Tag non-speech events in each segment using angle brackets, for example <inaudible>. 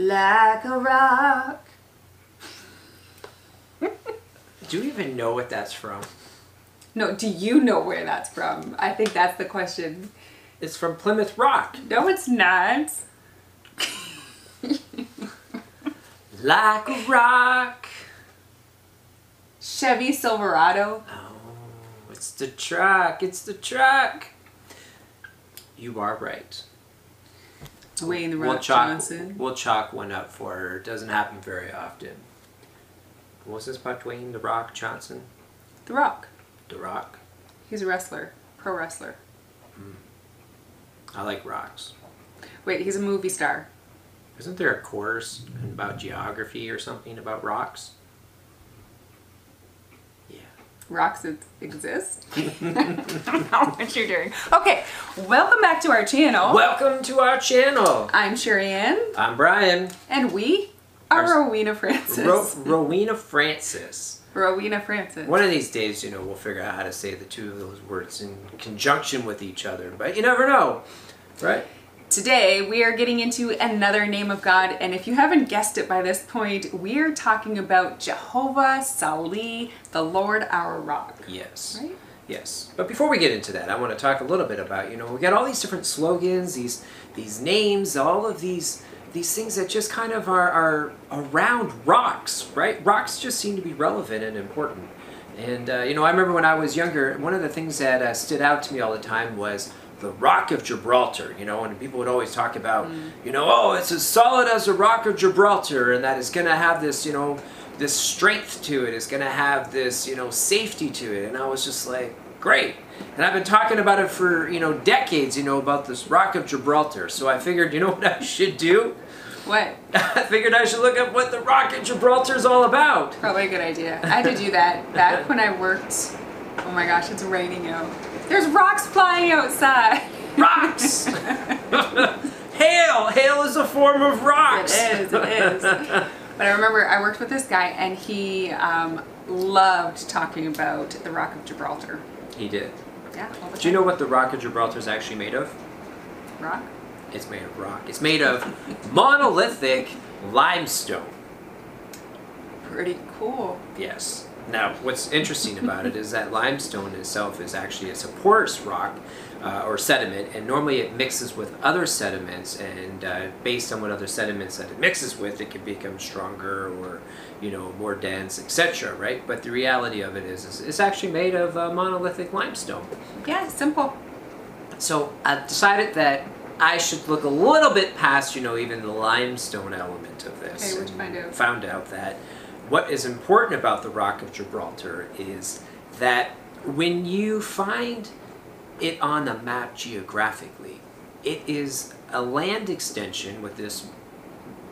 like a rock. <laughs> Do you even know what that's from? No, do you know where that's from? I think that's the question. It's from Plymouth Rock. No, it's not. Like a rock. Chevy Silverado. Oh, it's the truck. It's the truck. You are right. Dwayne the we'll Rock chalk, Johnson. We'll chalk one up for her. It doesn't happen very often. What was this about Dwayne the Rock Johnson? The Rock. The Rock. He's a wrestler, pro wrestler. Hmm. I like rocks. Wait, he's a movie star. Isn't there a course about geography or something about rocks? Rocks exist. I don't know what you're doing. Okay, welcome back to our channel. Welcome to our channel. I'm Sherry-Ann, I'm Brian. and we are Our- Rowena Francis. Ro- Rowena Francis. Rowena Francis. One of these days, you know, we'll figure out how to say the two of those words in conjunction with each other, but you never know, right? Today, we are getting into another name of God, and if you haven't guessed it by this point, we are talking about Jehovah Sali, the Lord our rock. Yes. Right? Yes. But before we get into that, I want to talk a little bit about, you know, we got all these different slogans, these these names, all of these these things that just kind of are, are around rocks, right? Rocks just seem to be relevant and important. And, uh, you know, I remember when I was younger, one of the things that uh, stood out to me all the time was the Rock of Gibraltar, you know, and people would always talk about, you know, oh, it's as solid as the Rock of Gibraltar, and that it's going to have this, you know, this strength to it, it's going to have this, you know, safety to it. And I was just like, great. And I've been talking about it for, you know, decades, you know, about this Rock of Gibraltar. So I figured, you know <laughs> what I should do? What? <laughs> I figured I should look up what the Rock of Gibraltar is all about. Probably a good idea. I had to do that back when I worked. Oh my gosh, it's raining out. There's rocks flying outside. Rocks! <laughs> hail! Hail is a form of rocks! is, it is. But I remember I worked with this guy and he um, loved talking about the Rock of Gibraltar. He did. Yeah, Do you know what the Rock of Gibraltar is actually made of? Rock? It's made of rock. It's made of monolithic limestone. Pretty cool. Yes. Now, what's interesting about it is that limestone itself is actually it's a porous rock uh, or sediment, and normally it mixes with other sediments, and uh, based on what other sediments that it mixes with, it can become stronger or you know more dense, etc. Right? But the reality of it is, is it's actually made of uh, monolithic limestone. Yeah, simple. So I decided that I should look a little bit past, you know, even the limestone element of this. Okay, and find out? Found out that what is important about the Rock of Gibraltar is that when you find it on the map geographically, it is a land extension with this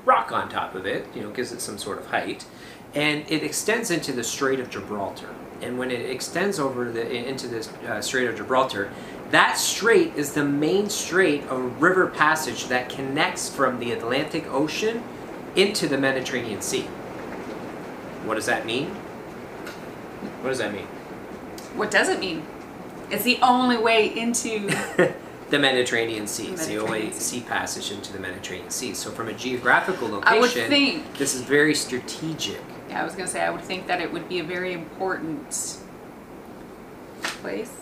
rock on top of it, you know, gives it some sort of height, and it extends into the Strait of Gibraltar. And when it extends over the into this uh, Strait of Gibraltar, that strait is the main strait of river passage that connects from the Atlantic Ocean into the Mediterranean Sea. What does that mean? What does that mean? What does it mean? It's the only way into. <laughs> the Mediterranean Sea. It's the only sea passage into the Mediterranean Sea. So from a geographical location, I would think- this is very strategic. yeah, I was gonna say I would think that it would be a very important place.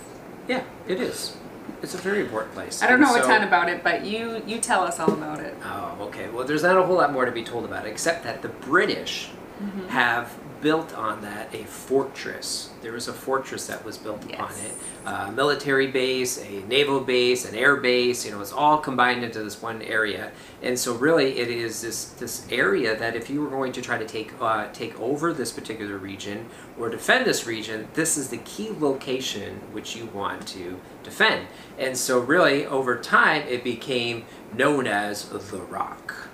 Yeah, it is. It's a very important place. I don't know a ton about it, but you you tell us all about it. Oh, okay. Well, there's not a whole lot more to be told about it, except that the British Mm-hmm. have built on that a fortress. There was a fortress that was built upon Yes. it. A military base, a naval base, an air base, you know, it's all combined into this one area. And so really it is this this area that if you were going to try to take uh, take over this particular region or defend this region, this is the key location which you want to defend. And so really over time it became known as the Rock.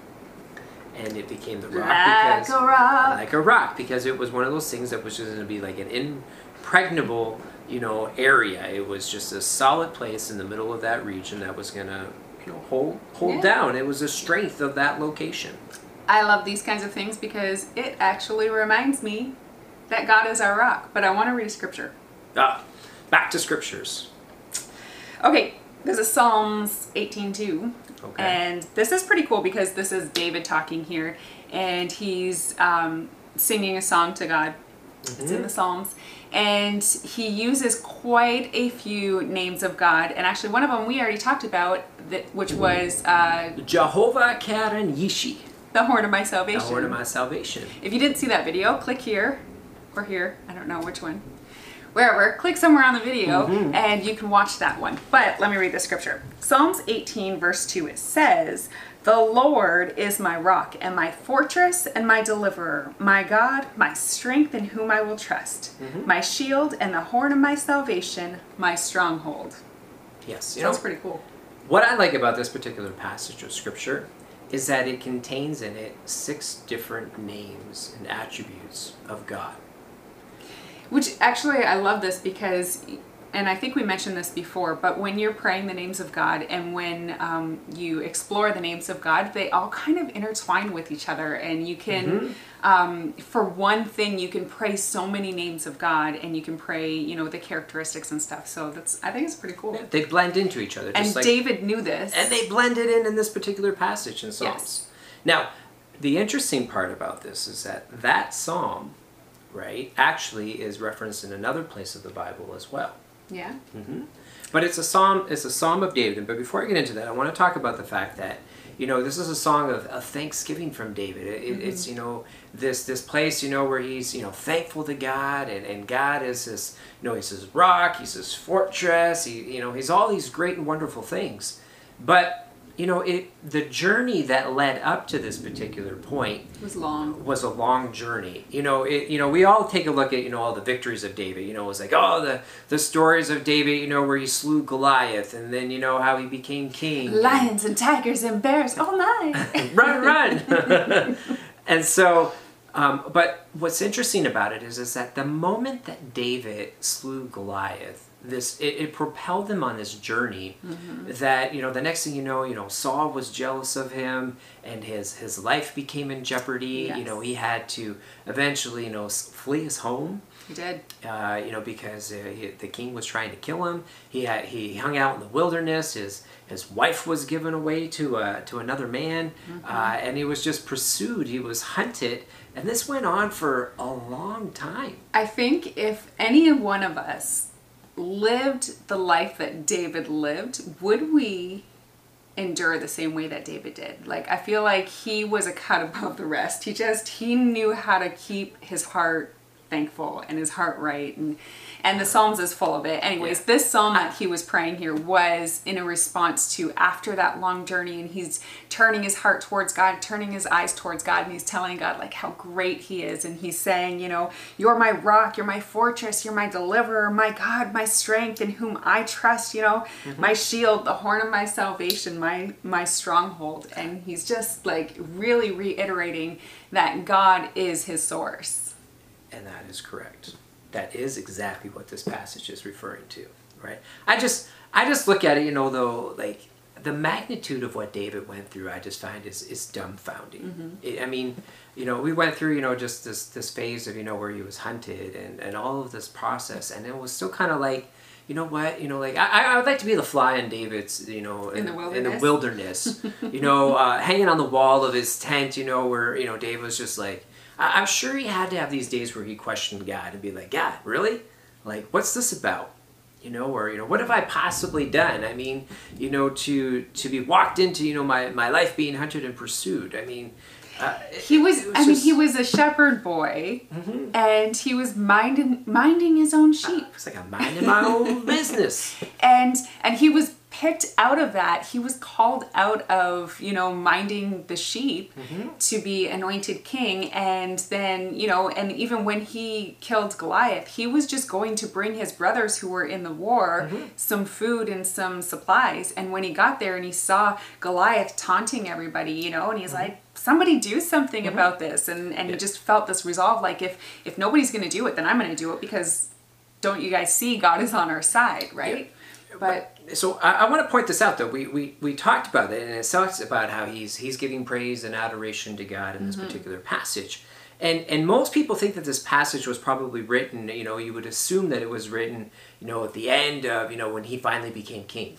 And it became the Rock Like because a rock. like a rock because it was one of those things that was just going to be like an impregnable you know area it was just a solid place in the middle of that region that was going to you know hold hold Yeah. down it was the strength of that location I love these kinds of things because it actually reminds me that God is our rock. But I want to read a scripture. ah, back to scriptures Okay, This is Psalms 18:2. Okay. And this is pretty cool because this is David talking here and he's um, singing a song to God. It's Mm-hmm. in the Psalms. And he uses quite a few names of God. And actually, one of them we already talked about, that, which was uh, Jehovah Keren Yishi, the horn of my Salvation. the. Lord of my salvation. If you didn't see that video, click here or here. I don't know which one. Wherever, click somewhere on the video mm-hmm. and you can watch that one. But let me read the scripture. Psalms 18, verse 2, it says, The Lord is my rock and my fortress and my deliverer, my God, my strength in whom I will trust, mm-hmm. my shield and the horn of my salvation, my stronghold. Yes, you Sounds know, pretty cool. what I like about this particular passage of scripture is that it contains in it six different names and attributes of God. Which actually, I love this because, and I think we mentioned this before, but when you're praying the names of God and when um, you explore the names of God, they all kind of intertwine with each other. And you can, um, for one thing, you can pray so many names of God and you can pray, you know, the characteristics and stuff. So that's, I think it's pretty cool. They blend into each other, just And like David knew this. and they blended in in this particular passage in Psalms. Yes. Now, the interesting part about this is that that psalm, right, actually is referenced in another place of the Bible as well. yeah. Mm-hmm. But it's a psalm. It's a psalm of David. But before I get into that, I want to talk about the fact that you know this is a song of, of thanksgiving from David. It, it- It's mm-hmm. you know this this place you know where he's you know thankful to God and, and God is his you know he's his rock, he's his fortress. He you know he's all these great and wonderful things. But you know it the journey that led up to this particular point was long. was a long journey. You know, it, you know, we all take a look at you know all the victories of David. You know, it was like oh the the stories of David. You know, where he slew Goliath, and then you know how he became king. <laughs> Lions and tigers and bears. Oh my. <laughs> run, run. <laughs> and so, um, but what's interesting about it is is that the moment that David slew Goliath, this it, it propelled him on this journey that you know the next thing you know you know Saul was jealous of him and his his life became in jeopardy you know he had to eventually you know flee his home he did. uh, you know, because uh, he, the king was trying to kill him. He had, he hung out in the wilderness. His his wife was given away to uh, to another man, uh, and he was just pursued. He was hunted, and this went on for a long time. I think if any one of us lived the life that David lived, would we endure the same way that David did? Like I feel like he was a cut above the rest. He just he knew how to keep his heart thankful and his heart right? And and the psalms is full of it. Anyways Yeah. this psalm that he was praying here was in a response to after that long journey and he's turning his heart towards god turning his eyes towards god and he's telling god like how great he is. And he's saying you know you're my rock you're my fortress you're my deliverer my god my strength in whom i trust you know mm-hmm. my shield the horn of my salvation my my stronghold. And he's just like really reiterating that god is his source And that is correct. That is exactly what this passage is referring to, right? I just I just look at it, you know, though, like the magnitude of what David went through, I just find is is dumbfounding. I I mean, you know, we went through, you know, just this this phase of, you know, where he was hunted and and all of this process, and it was still kind of like. You know what? You know, like I, I would like to be the fly in David's, you know, In the in the wilderness. wilderness. you know, <laughs> uh, hanging on the wall of his tent. You know, where you know David was just like, I- I'm sure he had to have these days where he questioned God and be like, God, really? Like, what's this about? You know, or you know, what have I possibly done? I mean, you know, to to be walked into, you know, my my life being hunted and pursued. I mean, uh, he was, it I mean, just- he was a shepherd boy, and he was minding minding his own sheep, It's like I'm minding my own <laughs> business. and and he was picked out of that. He was called out of you know minding the sheep mm-hmm. to be anointed king, and then you know, and even when he killed Goliath, he was just going to bring his brothers who were in the war mm-hmm. some food and some supplies. And when he got there and he saw Goliath taunting everybody, you know, and he's mm-hmm. like somebody do something about this. And and he just felt this resolve like if if nobody's going to do it then i'm going to do it because don't you guys see god is on our side right but so I, I want to point this out though. We, we we talked about it, and it talks about how he's he's giving praise and adoration to God in this mm-hmm. particular passage. And and most people think that this passage was probably written. You know, you would assume that it was written. You know, at the end of you know when he finally became king.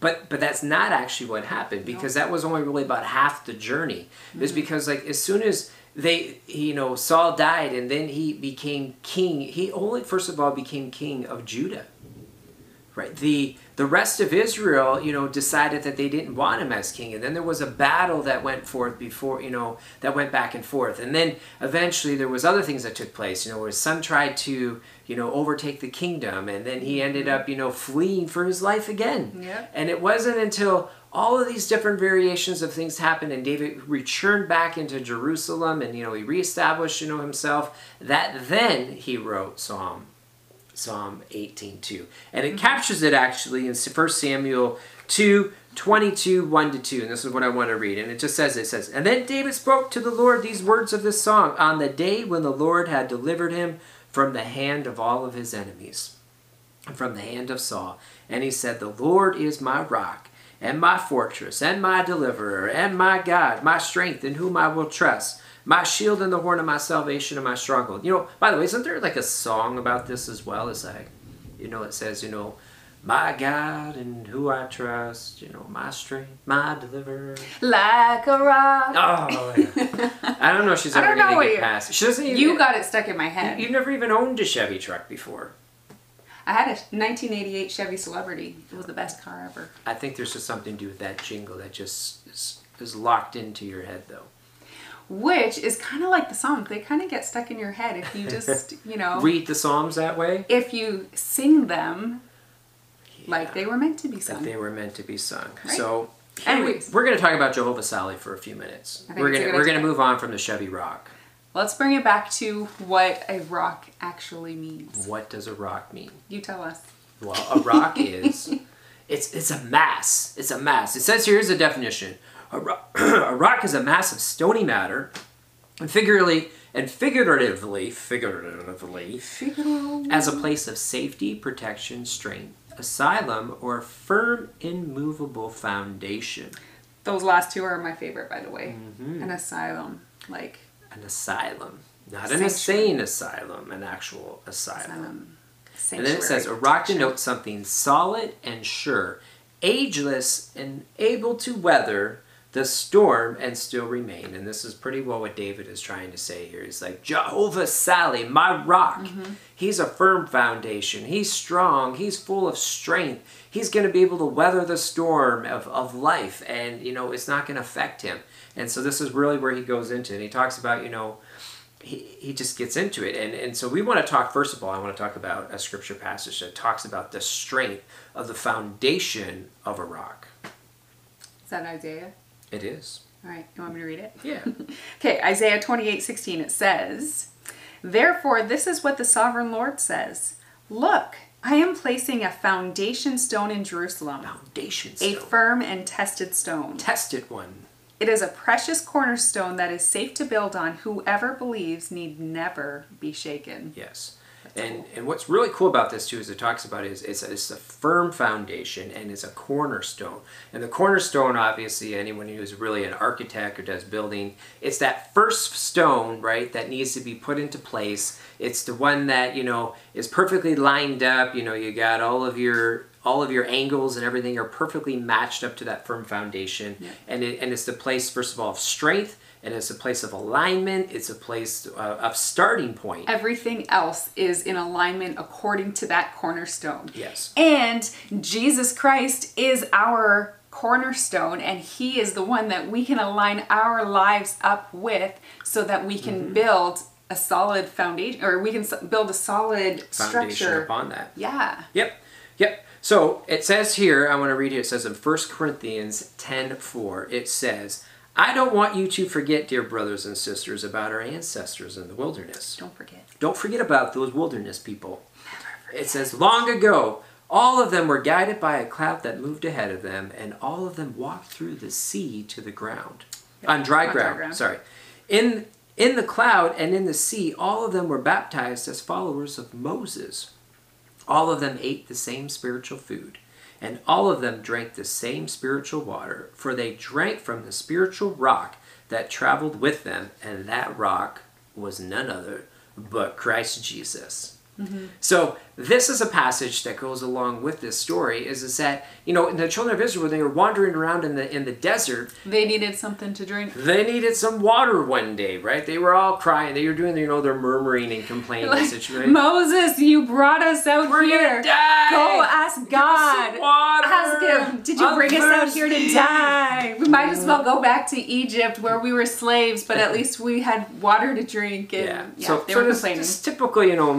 But but that's not actually what happened because that was only really about half the journey. Is mm-hmm. because like as soon as they you know Saul died and then he became king. He only first of all became king of Judah. Right. The the rest of Israel, you know, decided that they didn't want him as king, and then there was a battle that went forth before, you know, that went back and forth, and then eventually there was other things that took place, you know, where some tried to, you know, overtake the kingdom, and then he ended up, you know, fleeing for his life again. Yeah. And it wasn't until all of these different variations of things happened, and David returned back into Jerusalem, and you know, he reestablished, you know, himself, that then he wrote Psalm Psalm 18.2. And it mm-hmm. captures it actually in 1 Samuel 2, 22, 1 to 2. And this is what I want to read. And it just says, it says, And then David spoke to the Lord these words of this song on the day when the Lord had delivered him from the hand of all of his enemies, and from the hand of Saul. And he said, The Lord is my rock, and my fortress, and my deliverer, and my God, my strength, in whom I will trust my shield and the horn of my salvation and my stronghold. You know, by the way, isn't there like a song about this as well? It's like, you know, it says, you know, my God and who I trust, you know, my strength, my deliverer. Like a rock. Oh, yeah. I don't know if she's <laughs> I ever don't know going to you- get past. She doesn't even. You got it stuck in my head. You've never even owned a Chevy truck before. I had a 1988 Chevy Celebrity. It was the best car ever. I think there's just something to do with that jingle that just is, is locked into your head, though. Which is kind of like the song. They kind of get stuck in your head if you <laughs> just, you know, Read the Psalms that way. if you sing them like they were meant to be sung. they were meant to be sung. Right. So, here we, Anyways. we're going to talk about Jehovah Sali for a few minutes. We're going to we're going to move on from the Chevy Rock. Let's bring it back to what a rock actually means. What does a rock mean? You tell us. Well, a rock <laughs> is it's it's a mass. It's a mass. It says here's a definition. A, ro- <clears throat> a rock is a mass of stony matter, and figuratively and figuratively figuratively as a place of safety, protection, strength, asylum, or firm, immovable foundation. Those last two are my favorite, by the way. Mm-hmm. An asylum. Like, An asylum, not an Sanctuary. insane asylum, an actual asylum. asylum. And then it says a rock denotes something solid and sure, ageless and able to weather the storm and still remain. And this is pretty well what David is trying to say here. He's like, Jehovah Sali, my rock. Mm-hmm. He's a firm foundation. He's strong. He's full of strength. He's going to be able to weather the storm of, of life. And, you know, it's not going to affect him. And so this is really where he goes into it. And he talks about, you know, he, he just gets into it. And, and so we want to talk, first of all, I want to talk about a scripture passage that talks about the strength of the foundation of a rock. Is that an Isaiah? It is. All right, you want me to read it? Yeah. <laughs> Okay, Isaiah 28 16, it says, Therefore, this is what the sovereign Lord says Look, I am placing a foundation stone in Jerusalem, foundation a firm and tested stone. Tested one. It is a precious cornerstone that is safe to build on. Whoever believes need never be shaken. Yes. And, and what's really cool about this too is it talks about is it's, it's a firm foundation and it's a cornerstone. And the cornerstone, obviously, anyone who's really an architect or does building, it's that first stone, right, that needs to be put into place. It's the one that you know is perfectly lined up. You know, you got all of your all of your angles and everything are perfectly matched up to that firm foundation. Yeah. And it, and it's the place first of all of strength. And it's a place of alignment. It's a place uh, of starting point. Everything else is in alignment according to that cornerstone. Yes. And Jesus Christ is our cornerstone, and He is the one that we can align our lives up with so that we can Mm-hmm. build a solid foundation, or we can build a solid foundation structure. upon that. Yeah. Yep. Yep. So it says here, I want to read it. It says in 1 Corinthians 10 4, it says, I don't want you to forget, dear brothers and sisters, about our ancestors in the wilderness. Don't forget. Don't forget about those wilderness people. It says, Long ago, all of them were guided by a cloud that moved ahead of them, and all of them walked through the sea to the ground. On dry on dry ground, ground. sorry. In, in the cloud and in the sea, all of them were baptized as followers of Moses. All of them ate the same spiritual food, and all of them drank the same spiritual water, for they drank from the spiritual rock that traveled with them, and that rock was none other but Christ Jesus. Mm-hmm. So this is a passage that goes along with this story. Is is that you know the children of Israel they were wandering around in the in the desert. They needed something to drink. They needed some water one day, right? They were all crying. They were doing you know their murmuring and complaining Like, situation. Moses, you brought us out We're here. Go ask God. some water. Ask him. Did you I'm bring us out here to die? We might as well mm. go back to Egypt where we were slaves, but at <laughs> least we had water to drink. And, Yeah. yeah, so they so this, complaining. this typical, you know,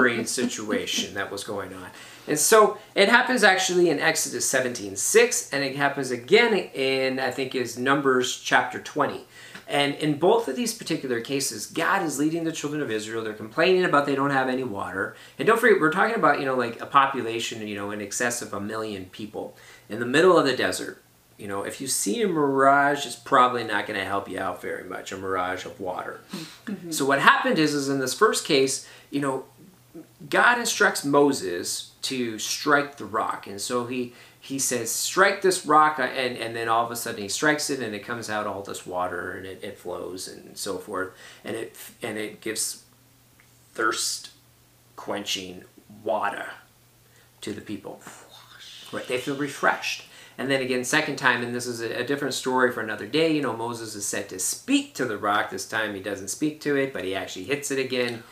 murmuring situation that was going on. And so it happens actually in Exodus 17, 6, and it happens again in, I think, is Numbers chapter 20. And in both of these particular cases, God is leading the children of Israel. They're complaining about they don't have any water. And don't forget, we're talking about, you know, like a population, you know, in excess of a million people in the middle of the desert. You know, if you see a mirage, it's probably not going to help you out very much, a mirage of water. Mm-hmm. So what happened is, is in this first case, you know, God instructs Moses to strike the rock, and so he he says, "Strike this rock," uh, and and then all of a sudden he strikes it, and it comes out all this water, and it, it flows and so forth, and it and it gives thirst quenching water to the people. Right, they feel refreshed. And then again, second time, and this is a, a different story for another day. You know, Moses is said to speak to the rock. This time he doesn't speak to it, but he actually hits it again.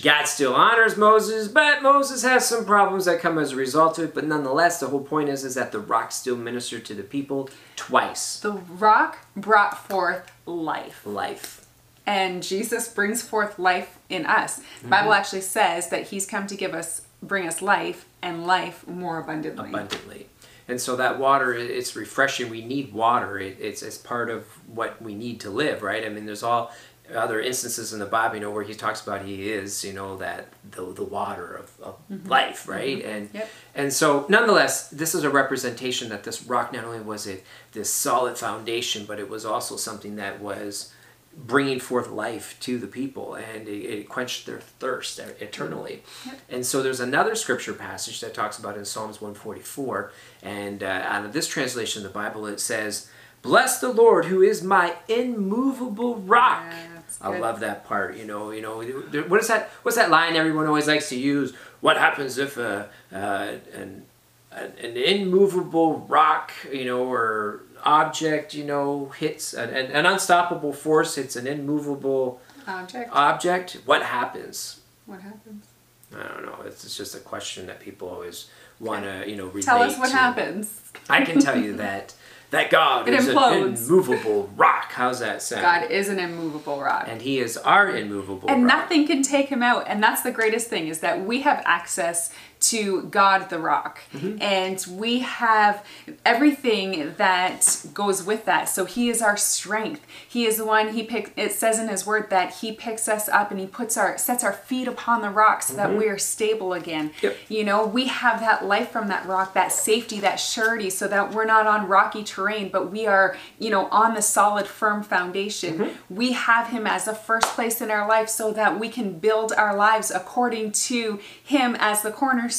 God still honors Moses, but Moses has some problems that come as a result of it. But nonetheless, the whole point is, is that the rock still ministered to the people twice. the rock brought forth life. Life. and Jesus brings forth life in us. The mm-hmm. Bible actually says that He's come to give us, bring us life, and life more abundantly. abundantly. And so that water it's refreshing. We need water. It, it's, it's part of what we need to live, right? I mean, there's all other instances in the Bible, you know, where he talks about he is, you know, that the, the water of, of life, right? And Yep. and so, nonetheless, this is a representation that this rock not only was it this solid foundation, but it was also something that was bringing forth life to the people, and it, it quenched their thirst eternally. Yep. And so, there's another scripture passage that talks about in Psalms 144, and uh, out of this translation of the Bible, it says, "Bless the Lord, who is my immovable rock." Yeah, I good. love that part. You know, you know, what is that? What's that line everyone always likes to use? What happens if a uh, an an an immovable rock, you know, or object, you know, hits an, an, an unstoppable force hits an immovable Object. object? What happens? what happens? I don't know. It's, it's just a question that people always want to, you know, relate Tell us what to. happens. I can tell you that that God It is implodes. an immovable rock. How's that sound? God is an immovable rock. And He is our immovable rock. and rock. nothing can take him out and that's the greatest thing is that we have access to god the rock Mm-hmm. and we have everything that goes with that so he is our strength he is the one he picks it says in his word that he picks us up and he puts our sets our feet upon the rock so that we are stable again Mm-hmm. Yep. you know we have that life from that rock that safety that surety so that we're not on rocky terrain but we are you know on the solid firm foundation Mm-hmm. we have him as the first place in our life so that we can build our lives according to him as the cornerstone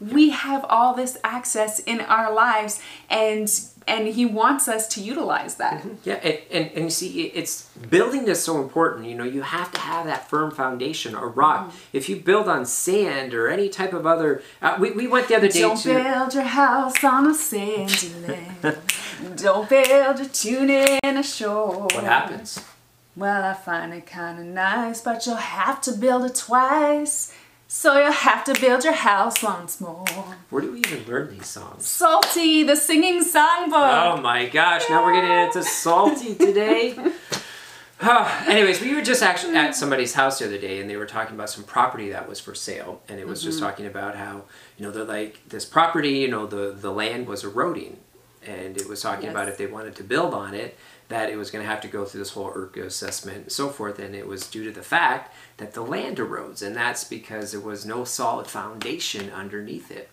we have all this access in our lives and and he wants us to utilize that Yeah, and, and, and you see, it's building is so important. You know, you have to have that firm foundation, a rock. Mm-hmm. If you build on sand or any type of other, uh, we, we went the other day Don't to. build your house on a sandy <laughs> land. Don't build your tune in a shore. What happens? Well, I find it kind of nice, but you'll have to build it twice. So you'll have to build your house once more. Where do we even learn these songs? Salty, the singing songbook. Oh my gosh! Now we're getting into salty today. <laughs> Anyways, we were just actually at somebody's house the other day, and they were talking about some property that was for sale, and it was just Mm-hmm. talking about how you know they're like this property, you know, the the land was eroding, and it was talking about if they wanted to build on it, that it was going to have to go through this whole ERCA assessment and so forth, and it was due to the fact that the land erodes, and that's because there was no solid foundation underneath it.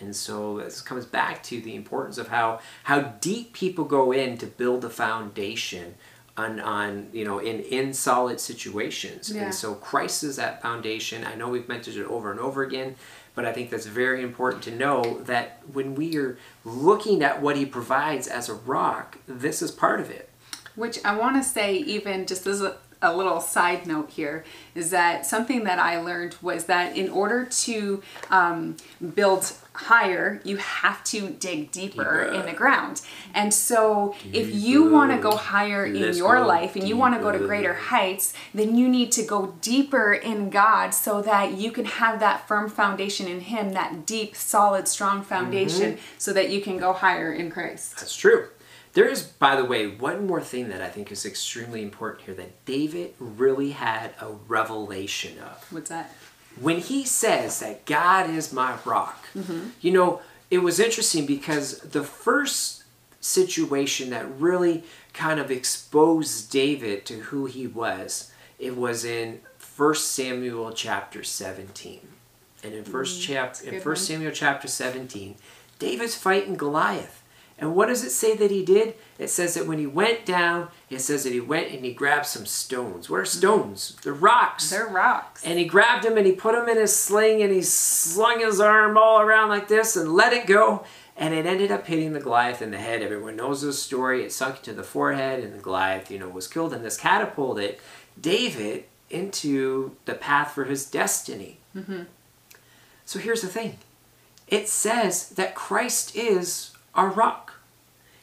And so this comes back to the importance of how how deep people go in to build a foundation on, on you know in in solid situations. Yeah. And so Christ is that foundation. I know we've mentioned it over and over again, but I think that's very important to know that when we are looking at what he provides as a rock, this is part of it. Which I want to say, even just as a, a little side note here is that something that I learned was that in order to um, build higher, you have to dig deeper, Deeper. in the ground. And so if you want to go higher in Let's your life and you want to go to greater heights, then you need to go deeper in God so that you can have that firm foundation in Him, that deep, solid, strong foundation, Mm-hmm. so that you can go higher in Christ. That's true. There is, by the way, one more thing that I think is extremely important here that David really had a revelation of. What's that? when he says that God is my rock, mm-hmm. you know, it was interesting because the first situation that really kind of exposed David to who he was, it was in 1 Samuel chapter 17. And in first mm, chapter in good 1 one. Samuel chapter 17, David's fighting Goliath. And what does it say that he did? It says that when he went down, it says that he went and he grabbed some stones. What are mm-hmm. stones? They're rocks. They're rocks. And he grabbed them and he put them in his sling and he slung his arm all around like this and let it go. And it ended up hitting the Goliath in the head. Everyone knows this story. It sunk into the forehead and the Goliath, you know, was killed. And this catapulted David into the path for his destiny. Mm-hmm. So here's the thing. It says that Christ is our rock.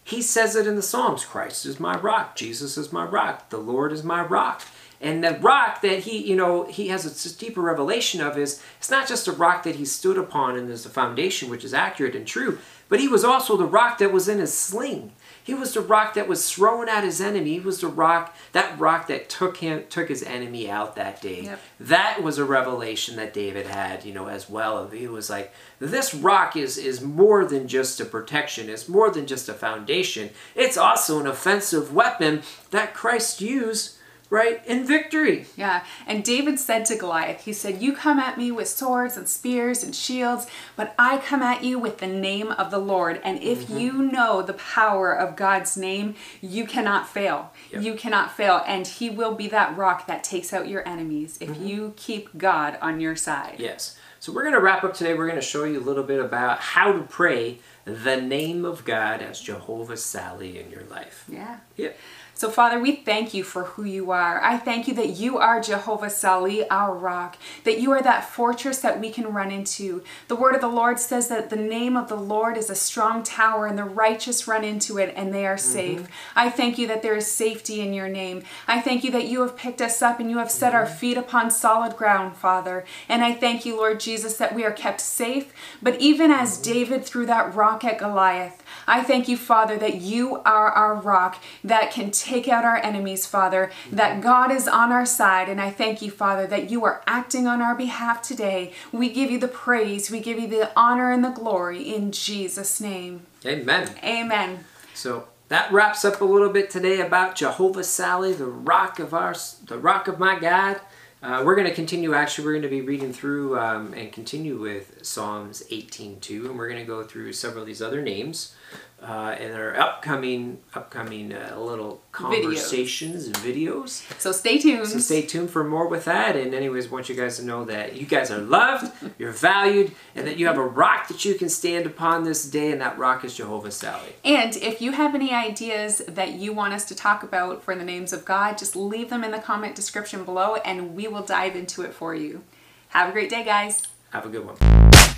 He says it in the Psalms Christ is my rock. Jesus is my rock. The Lord is my rock. And the rock that he, you know, he has a deeper revelation of is it's not just a rock that he stood upon and there's a foundation which is accurate and true, but he was also the rock that was in his sling. He was the rock that was thrown at his enemy. He was the rock, that rock that took him, took his enemy out that day. Yep. That was a revelation that David had, you know, as well. He was like, this rock is is more than just a protection. It's more than just a foundation. It's also an offensive weapon that Christ used, right, in victory. Yeah, and David said to Goliath, he said, You come at me with swords and spears and shields, but I come at you with the name of the Lord. And if Mm-hmm. you know the power of God's name, you cannot fail. Yep. You cannot fail. And he will be that rock that takes out your enemies if Mm-hmm. you keep God on your side. Yes. So we're going to wrap up today. We're going to show you a little bit about how to pray the name of God as Jehovah Sali in your life. Yeah. Yep. So, Father, we thank you for who you are. I thank you that you are Jehovah Sali, our rock, that you are that fortress that we can run into. The word of the Lord says that the name of the Lord is a strong tower, and the righteous run into it and they are mm-hmm. safe. I thank you that there is safety in your name. I thank you that you have picked us up and you have set our mm-hmm. feet upon solid ground, Father. And I thank you, Lord Jesus, that we are kept safe. But even as mm-hmm. David threw that rock at Goliath, I thank you, Father, that you are our rock that can take out our enemies, Father, that God is on our side. And I thank you, Father, that you are acting on our behalf today. We give you the praise, we give you the honor and the glory in Jesus' name. Amen. Amen. So that wraps up a little bit today about Jehovah Sali, the rock of our, the rock of my God. Uh, we're going to continue. Actually, we're going to be reading through um, and continue with Psalms 18:2, and we're going to go through several of these other names uh, in our upcoming upcoming uh, little conversations and videos. So stay tuned. So stay tuned for more with that. And anyways, want you guys to know that you guys are loved, <laughs> you're valued, and that you have a rock that you can stand upon this day, and that rock is Jehovah Sali. And if you have any ideas that you want us to talk about for the names of God, just leave them in the comment description below and we will dive into it for you. Have a great day, guys. Have a good one.